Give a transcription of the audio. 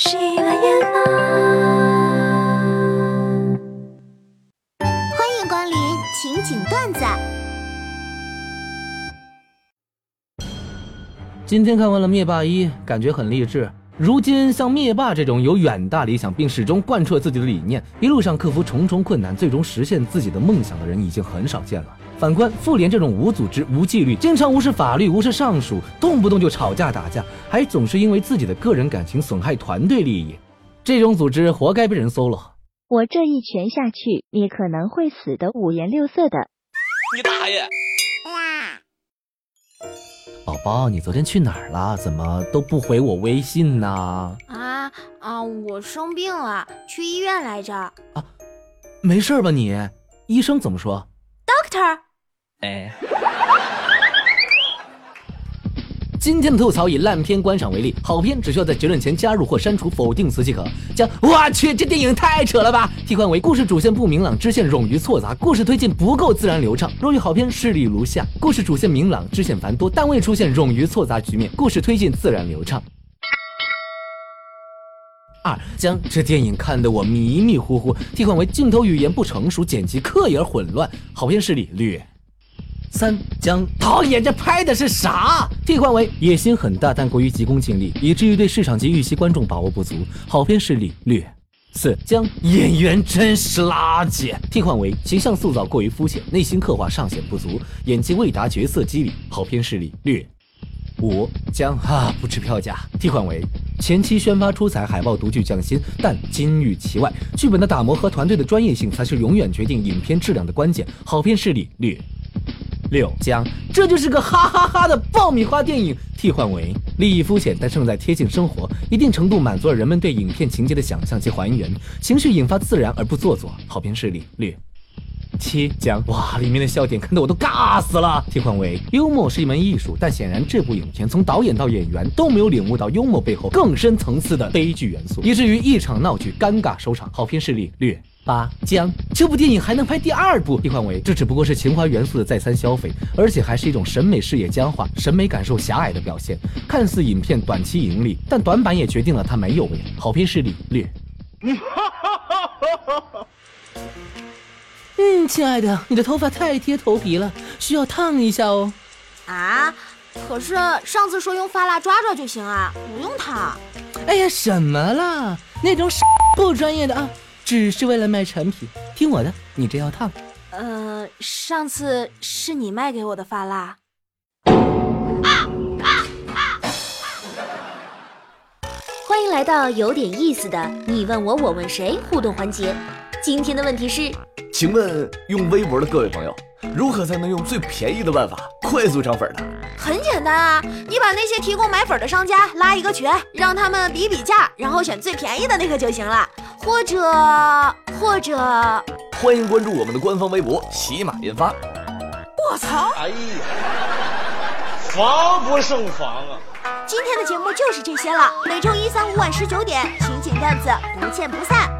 喜马拉雅，欢迎光临情景段子。今天看完了《灭霸一》，感觉很励志。如今像灭霸这种有远大理想并始终贯彻自己的理念，一路上克服重重困难，最终实现自己的梦想的人已经很少见了。反观复联这种无组织、无纪律、经常无视法律、无视上属，动不动就吵架打架，还总是因为自己的个人感情损害团队利益，这种组织活该被人 solo。我这一拳下去，你可能会死得五颜六色的。你大爷！宝宝，你昨天去哪儿了？怎么都不回我微信呢？啊啊！我生病了，去医院来着。啊，没事吧你？医生怎么说？Doctor。哎，今天的吐槽以烂片观赏为例，好片只需要在结论前加入或删除否定词即可。将我去，这电影太扯了吧！替换为故事主线不明朗，支线冗余错杂，故事推进不够自然流畅。若遇好片事例如下：故事主线明朗，支线繁多，但未出现冗余错杂局面，故事推进自然流畅。二将这电影看得我迷迷糊糊，替换为镜头语言不成熟，剪辑刻意而混乱。好片事例略。三将导演这拍的是啥？替换为野心很大，但过于急功近利，以至于对市场及预期观众把握不足。好片势力略。四将演员真是垃圾。替换为形象塑造过于肤浅，内心刻画尚显不足，演技未达角色肌理。好片势力略。五将啊不吃票价。替换为前期宣发出彩，海报独具匠心，但金玉其外，剧本的打磨和团队的专业性才是永远决定影片质量的关键。好片势力略。六将，这就是个哈哈哈的爆米花电影。替换为利益肤浅，但胜在贴近生活，一定程度满足了人们对影片情节的想象及还原，情绪引发自然而不做作。好片势力略。七将，哇，里面的笑点看得我都尬死了。替换为幽默是一门艺术，但显然这部影片从导演到演员都没有领悟到幽默背后更深层次的悲剧元素，以至于一场闹剧尴尬收场。好片势力略。八将这部电影还能拍第二部？替换为这只不过是情怀元素的再三消费，而且还是一种审美视野僵化、审美感受狭隘的表现。看似影片短期盈利，但短板也决定了它没有未来。好片势力略。嗯，亲爱的，你的头发太贴头皮了，需要烫一下哦。啊，可是上次说用发蜡抓抓就行啊，不用烫。哎呀，什么啦？那种不专业的啊。只是为了卖产品，听我的，你这要烫。呃，上次是你卖给我的发蜡。欢迎来到有点意思的你问我我问谁互动环节。今天的问题是，请问用微博的各位朋友，如何才能用最便宜的办法快速涨粉呢？很简单啊，你把那些提供买粉的商家拉一个群，让他们比比价，然后选最便宜的那个就行了。或者或者，欢迎关注我们的官方微博“喜马研发”。我操！哎呀，防不胜防啊！今天的节目就是这些了。每周一、三、五晚十九点，情景段子不见不散。